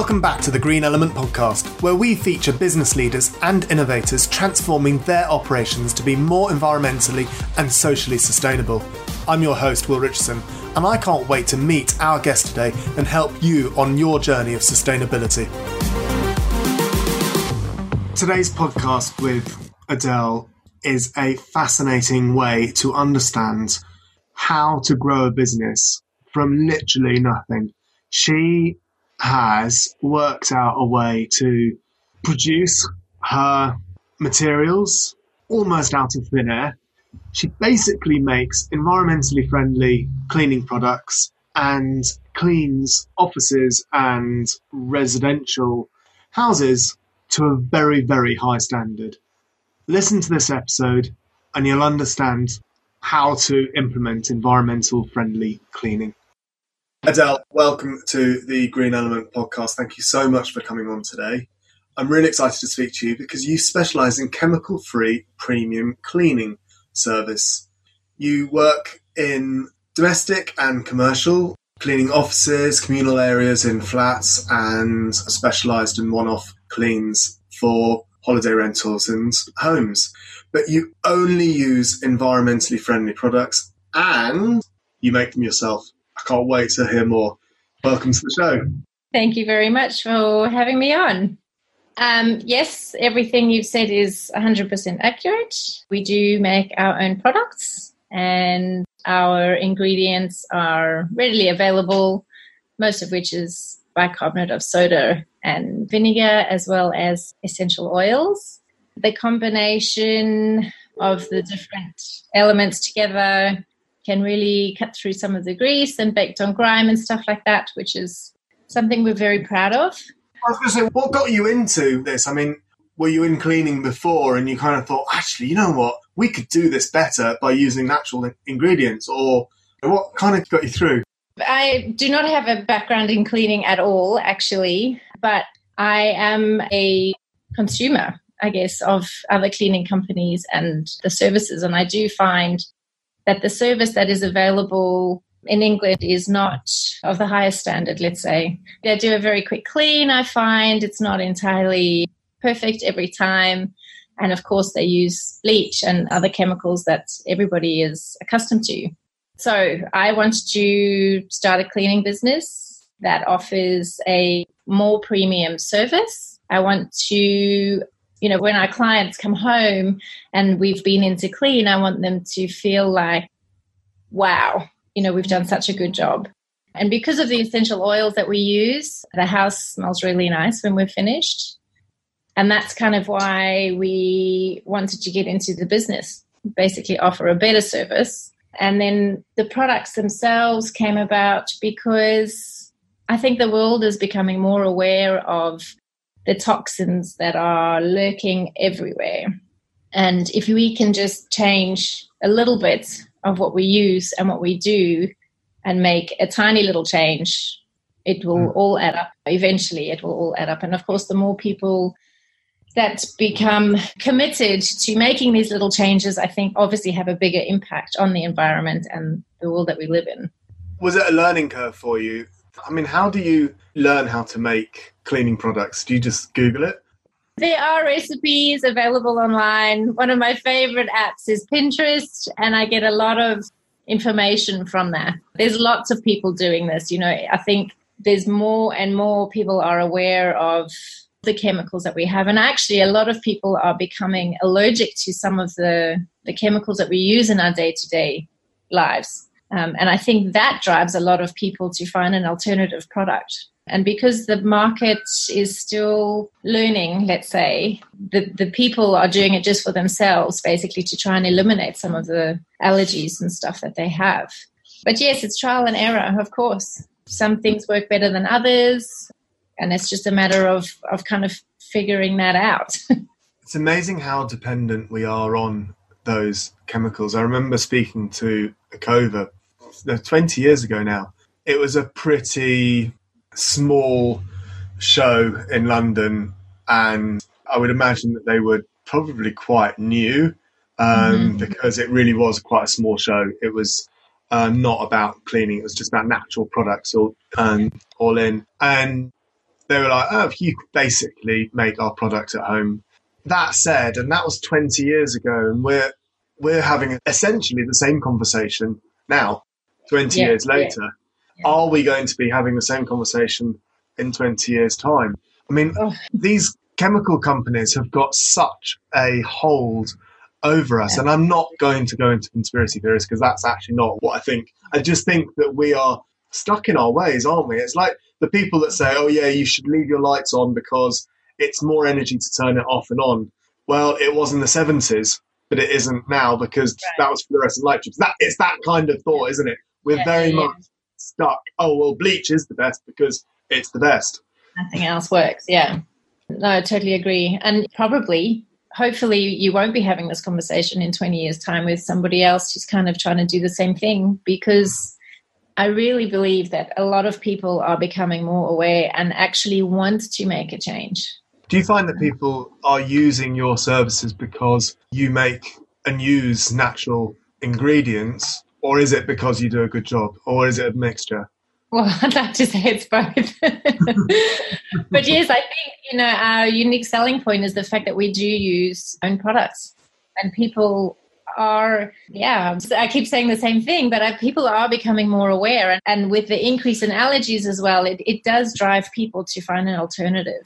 Welcome back to the Green Element podcast, where we feature business leaders and innovators transforming their operations to be more environmentally and socially sustainable. I'm your host, Will Richardson, and I can't wait to meet our guest today and help you on your journey of sustainability. Today's podcast with Adele is a fascinating way to understand how to grow a business from literally nothing. She has worked out a way to produce her materials almost out of thin air. She basically makes environmentally friendly cleaning products and cleans offices and residential houses to a very, very high standard. Listen to this episode and you'll understand how to implement environmental friendly cleaning. Adele, welcome to the Green Element podcast. Thank you so much for coming on today. I'm really excited to speak to you because you specialize in chemical free premium cleaning service. You work in domestic and commercial cleaning offices, communal areas in flats, and specialized in one off cleans for holiday rentals and homes. But you only use environmentally friendly products and you make them yourself. I can't wait to hear more. Welcome to the show. Thank you very much for having me on. Um, yes, everything you've said is 100% accurate. We do make our own products and our ingredients are readily available, most of which is bicarbonate of soda and vinegar, as well as essential oils. The combination of the different elements together can really cut through some of the grease and baked on grime and stuff like that, which is something we're very proud of. I was going to say, what got you into this? I mean, were you in cleaning before and you kind of thought, actually, you know what, we could do this better by using natural ingredients, or what kind of got you through? I do not have a background in cleaning at all, actually, but I am a consumer, I guess, of other cleaning companies and the services. And I do find that the service that is available in England is not of the highest standard, let's say. They do a very quick clean, I find. It's not entirely perfect every time. And of course, they use bleach and other chemicals that everybody is accustomed to. So I wanted to start a cleaning business that offers a more premium service. I want to you know, when our clients come home and we've been into clean, I want them to feel like, wow, you know, we've done such a good job. And because of the essential oils that we use, the house smells really nice when we're finished. And that's kind of why we wanted to get into the business, basically offer a better service. And then the products themselves came about because I think the world is becoming more aware of the toxins that are lurking everywhere. And if we can just change a little bit of what we use and what we do and make a tiny little change, it will mm. all add up. Eventually, it will all add up. And of course, the more people that become committed to making these little changes, I think obviously have a bigger impact on the environment and the world that we live in. Was it a learning curve for you? I mean, how do you learn how to make cleaning products? Do you just Google it? There are recipes available online. One of my favorite apps is Pinterest, and I get a lot of information from there. There's lots of people doing this. You know, I think there's more and more people are aware of the chemicals that we have. And actually, a lot of people are becoming allergic to some of the, the chemicals that we use in our day to day lives. Um, and I think that drives a lot of people to find an alternative product. And because the market is still learning, let's say, the, the people are doing it just for themselves, basically to try and eliminate some of the allergies and stuff that they have. But yes, it's trial and error, of course. Some things work better than others. And it's just a matter of, of kind of figuring that out. it's amazing how dependent we are on those chemicals. I remember speaking to Ecover 20 years ago now. It was a pretty small show in London, and I would imagine that they were probably quite new um, mm-hmm. because it really was quite a small show. It was uh, not about cleaning; it was just about natural products all um, all in. And they were like, oh, you basically make our product at home. That said, and that was 20 years ago, and we're we're having essentially the same conversation now, 20 yeah, years later. Yeah. Are we going to be having the same conversation in 20 years' time? I mean, oh. these chemical companies have got such a hold over us. Yeah. And I'm not going to go into conspiracy theories because that's actually not what I think. I just think that we are stuck in our ways, aren't we? It's like the people that say, oh, yeah, you should leave your lights on because it's more energy to turn it off and on. Well, it was in the 70s, but it isn't now because right. that was fluorescent light tubes. That, it's that kind of thought, isn't it? We're yeah, very yeah, much stuck. Oh, well, bleach is the best because it's the best. Nothing else works, yeah. No, I totally agree. And probably hopefully you won't be having this conversation in 20 years time with somebody else who's kind of trying to do the same thing because i really believe that a lot of people are becoming more aware and actually want to make a change do you find that people are using your services because you make and use natural ingredients or is it because you do a good job or is it a mixture well, I'd like to say it's both. but yes, I think, you know, our unique selling point is the fact that we do use own products and people are, yeah, I keep saying the same thing, but people are becoming more aware. And, and with the increase in allergies as well, it, it does drive people to find an alternative.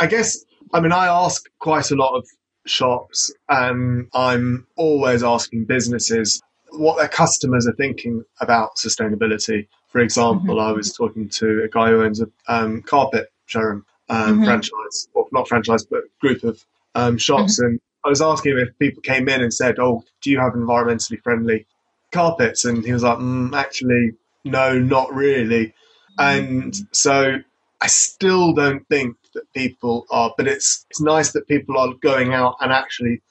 I guess, I mean, I ask quite a lot of shops and I'm always asking businesses what their customers are thinking about sustainability. For example, mm-hmm. I was talking to a guy who owns a um, carpet showroom um, mm-hmm. franchise, or not franchise, but group of um, shops, mm-hmm. and I was asking him if people came in and said, "Oh, do you have environmentally friendly carpets?" And he was like, mm, "Actually, no, not really." And so I still don't think that people are, but it's it's nice that people are going out and actually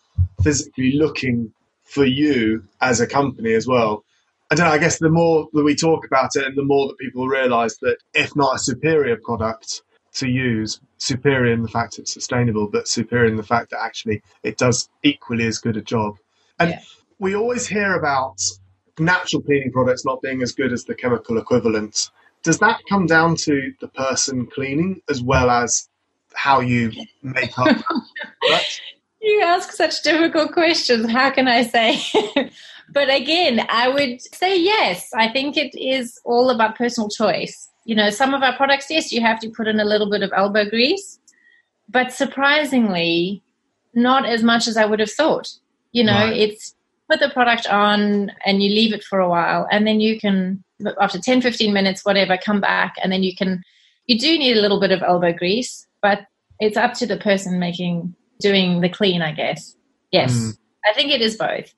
physically looking for you as a company as well. I don't know, I guess the more that we talk about it and the more that people realize that if not a superior product to use, superior in the fact it's sustainable, but superior in the fact that actually it does equally as good a job. And yeah. we always hear about natural cleaning products not being as good as the chemical equivalent. Does that come down to the person cleaning as well as how you make up You ask such difficult questions. How can I say? but again, I would say yes. I think it is all about personal choice. You know, some of our products, yes, you have to put in a little bit of elbow grease, but surprisingly, not as much as I would have thought. You know, right. it's put the product on and you leave it for a while, and then you can, after 10, 15 minutes, whatever, come back, and then you can, you do need a little bit of elbow grease, but it's up to the person making, doing the clean, I guess. Yes, mm. I think it is both.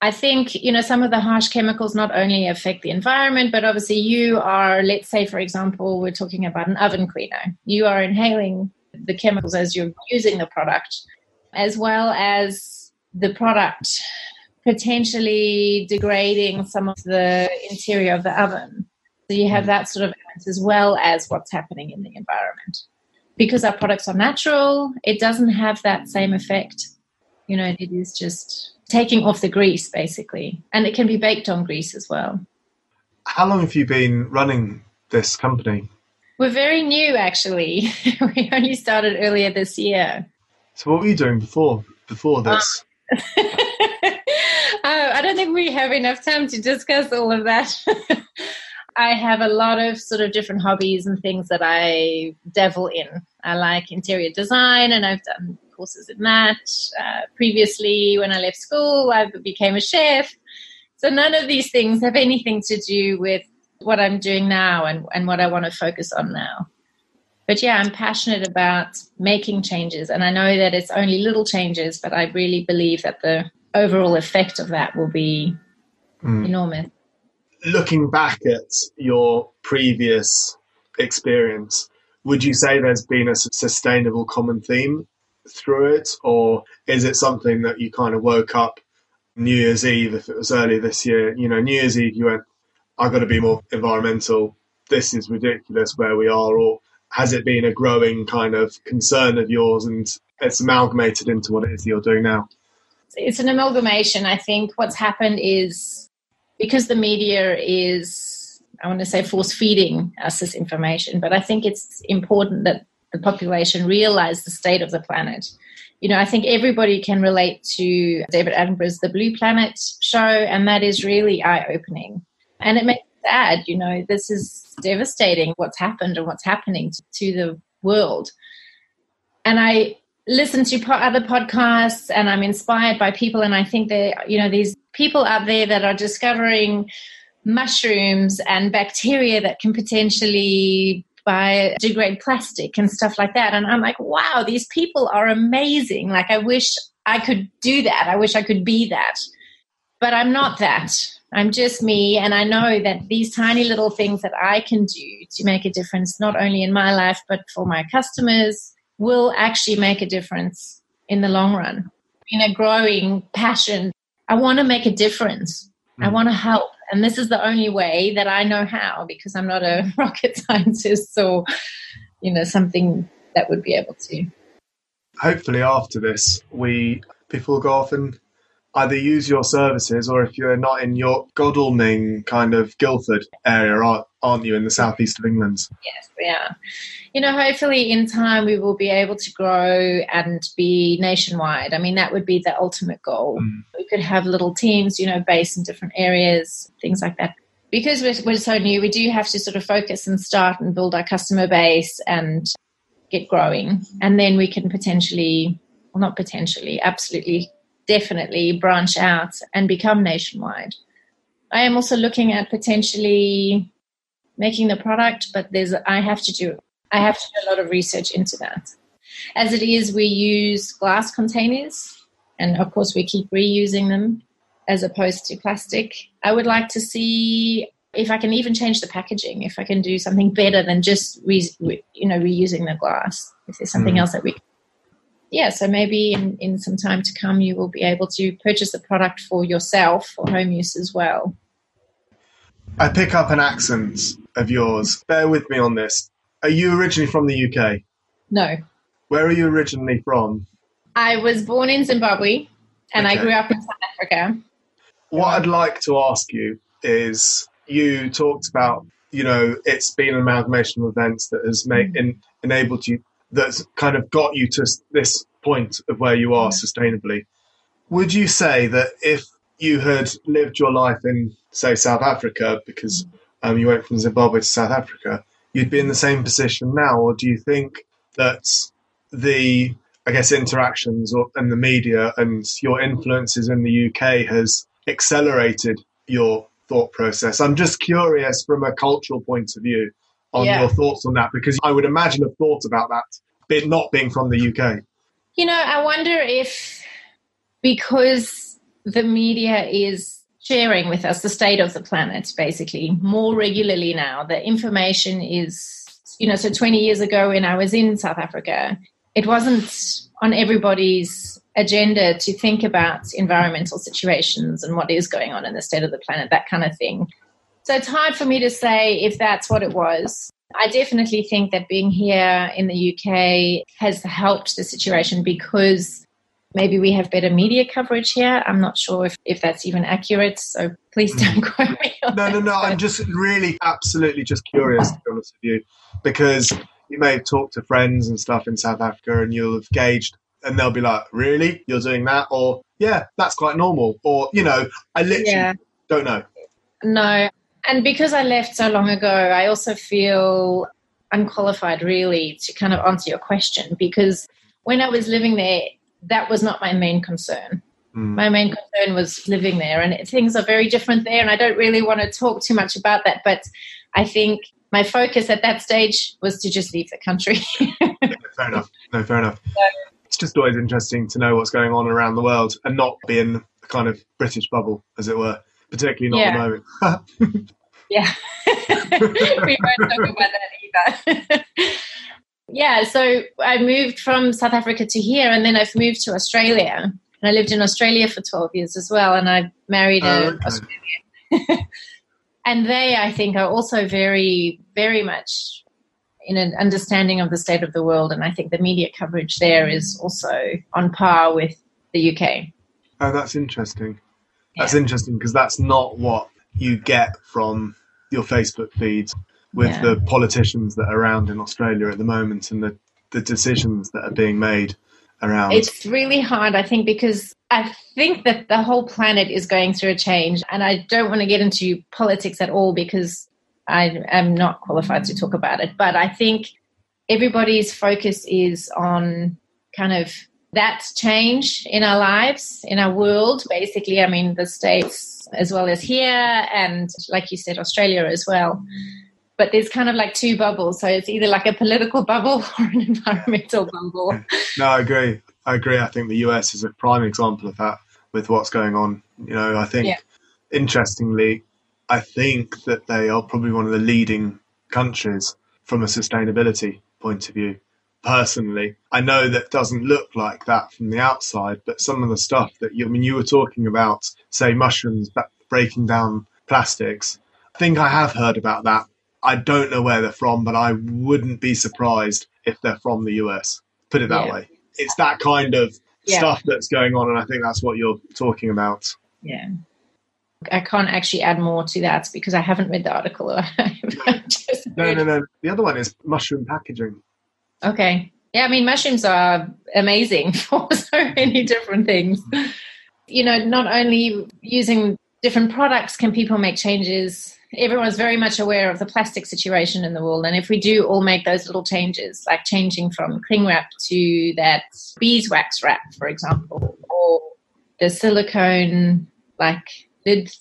I think, you know, some of the harsh chemicals not only affect the environment, but obviously you are, let's say, for example, we're talking about an oven cleaner. You are inhaling the chemicals as you're using the product, as well as the product potentially degrading some of the interior of the oven. So you have that sort of as well as what's happening in the environment. Because our products are natural, it doesn't have that same effect. You know, it is just taking off the grease basically. And it can be baked on grease as well. How long have you been running this company? We're very new actually. We only started earlier this year. So what were you doing before before this? Uh, I don't think we have enough time to discuss all of that. I have a lot of sort of different hobbies and things that I devil in. I like interior design and I've done courses in that. Uh, previously, when I left school, I became a chef. So none of these things have anything to do with what I'm doing now and, and what I want to focus on now. But yeah, I'm passionate about making changes. And I know that it's only little changes, but I really believe that the overall effect of that will be mm. enormous. Looking back at your previous experience, would you say there's been a sustainable common theme through it, or is it something that you kind of woke up New Year's Eve, if it was early this year, you know, New Year's Eve, you went, I've got to be more environmental. This is ridiculous where we are, or has it been a growing kind of concern of yours and it's amalgamated into what it is you're doing now? It's an amalgamation. I think what's happened is because the media is I want to say force feeding us this information, but I think it's important that the population realize the state of the planet. You know, I think everybody can relate to David Attenborough's The Blue Planet show, and that is really eye opening. And it makes me sad, you know, this is devastating what's happened and what's happening to, to the world. And I listen to other podcasts and I'm inspired by people, and I think that, you know, these people out there that are discovering mushrooms and bacteria that can potentially biodegrade plastic and stuff like that. And I'm like, wow, these people are amazing. Like, I wish I could do that. I wish I could be that. But I'm not that. I'm just me. And I know that these tiny little things that I can do to make a difference, not only in my life, but for my customers, will actually make a difference in the long run. In a growing passion, I want to make a difference. Mm. I want to help. And this is the only way that I know how because I'm not a rocket scientist or, you know, something that would be able to. Hopefully, after this, we people go off and either use your services or if you're not in your Godalming kind of Guildford area, aren't you, in the southeast of England? Yes, are. You know, hopefully in time we will be able to grow and be nationwide. I mean, that would be the ultimate goal. Mm. We could have little teams, you know, based in different areas, things like that. Because we're, we're so new, we do have to sort of focus and start and build our customer base and get growing. And then we can potentially, well, not potentially, absolutely definitely branch out and become nationwide. I am also looking at potentially making the product, but there's I have to do I have to do a lot of research into that. As it is, we use glass containers, and of course we keep reusing them as opposed to plastic. I would like to see if I can even change the packaging, if I can do something better than just re, you know reusing the glass. If there's something mm. else that we yeah, so maybe in, in some time to come, you will be able to purchase the product for yourself for home use as well. I pick up an accent of yours. Bear with me on this. Are you originally from the UK? No. Where are you originally from? I was born in Zimbabwe and okay. I grew up in South Africa. What I'd like to ask you is you talked about, you know, it's been an amalgamation of events that has made, mm. in, enabled you that's kind of got you to this point of where you are sustainably. Would you say that if you had lived your life in, say, South Africa, because um, you went from Zimbabwe to South Africa, you'd be in the same position now, or do you think that the, I guess, interactions or, and the media and your influences in the UK has accelerated your thought process? I'm just curious from a cultural point of view on yeah. your thoughts on that because I would imagine have thought about that, bit not being from the UK. You know, I wonder if because the media is sharing with us the state of the planet basically more regularly now, the information is, you know, so 20 years ago when I was in South Africa, it wasn't on everybody's agenda to think about environmental situations and what is going on in the state of the planet, that kind of thing. So it's hard for me to say if that's what it was. I definitely think that being here in the UK has helped the situation because maybe we have better media coverage here. I'm not sure if, if that's even accurate, so please don't mm. quote me. no, no, no. I'm just really absolutely just curious, to be honest with you, because you may have talked to friends and stuff in South Africa and you'll have gauged and they'll be like, really? You're doing that? Or, yeah, that's quite normal. Or, you know, I literally yeah. don't know. No, and because I left so long ago, I also feel unqualified really to kind of answer your question because when I was living there, that was not my main concern. Mm. My main concern was living there, and things are very different there. And I don't really want to talk too much about that, but I think my focus at that stage was to just leave the country. fair enough. No, fair enough. So, it's just always interesting to know what's going on around the world and not be in a kind of British bubble, as it were particularly not yeah. at the moment. yeah, we won't talk about that either. yeah, so I moved from South Africa to here, and then I've moved to Australia. And I lived in Australia for 12 years as well, and I married an oh, okay. Australian. and they, I think, are also very, very much in an understanding of the state of the world. And I think the media coverage there is also on par with the UK. Oh, that's interesting. That's yeah. interesting because that's not what you get from your Facebook feeds with Yeah. the politicians that are around in Australia at the moment and the, the decisions that are being made around. It's really hard, I think, because I think that the whole planet is going through a change. And I don't want to get into politics at all because I am not qualified to talk about it. But I think everybody's focus is on kind of that change in our lives, in our world, basically. I mean, the States as well as here, and like you said, Australia as well. But there's kind of like two bubbles. So it's either like a political bubble or an environmental bubble. No, I agree. I agree. I think the US is a prime example of that with what's going on. You know, I think Yeah. interestingly, I think that they are probably one of the leading countries from a sustainability point of view. Personally, I know that doesn't look like that from the outside, but some of the stuff that you, I mean, you were talking about, say, mushrooms breaking down plastics. I think I have heard about that. I don't know where they're from, but I wouldn't be surprised if they're from the US. Put it that Yeah. way. It's that kind of Yeah. stuff that's going on, and I think that's what you're talking about. Yeah. I can't actually add more to that because I haven't read the article. Just No, no, no. The other one is mushroom packaging. Okay. Yeah, I mean, mushrooms are amazing for so many different things. You know, not only using different products can people make changes. Everyone's very much aware of the plastic situation in the world. And if we do all make those little changes, like changing from cling wrap to that beeswax wrap, for example, or the silicone like lid,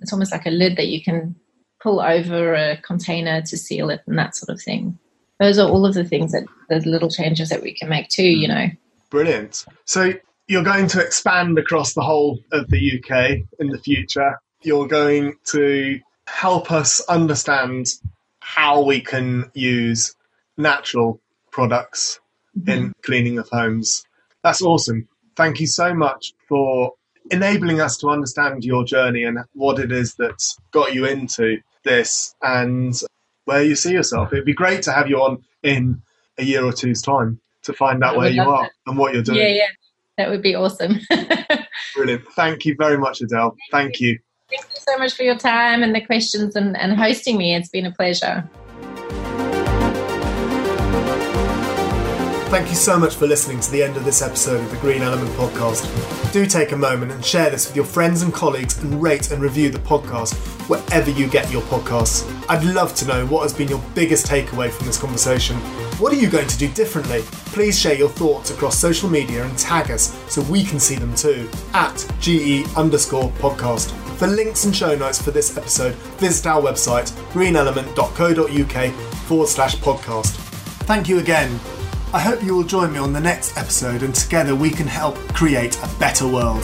it's almost like a lid that you can pull over a container to seal it and that sort of thing those are all of the things that the little changes that we can make too you mm. know Brilliant. So you're going to expand across the whole of the UK in the future. You're going to help us understand how we can use natural products mm-hmm. in cleaning of homes. That's awesome. Thank you so much for enabling us to understand your journey and what it is that's got you into this and where you see yourself. It'd be great to have you on in a year or two's time to find out where you are that. and what you're doing. yeah yeah that would be awesome Brilliant. Thank you very much, Adele. Thank you. Thank you so much for your time and the questions and, and hosting me it's been a pleasure Thank you so much for listening to the end of this episode of the Green Element Podcast. Do take a moment and share this with your friends and colleagues and rate and review the podcast wherever you get your podcasts. I'd love to know what has been your biggest takeaway from this conversation. What are you going to do differently? Please share your thoughts across social media and tag us so we can see them too at GE underscore podcast. For links and show notes for this episode, visit our website greenelement.co.uk forward slash podcast. Thank you again. I hope you will join me on the next episode and together we can help create a better world.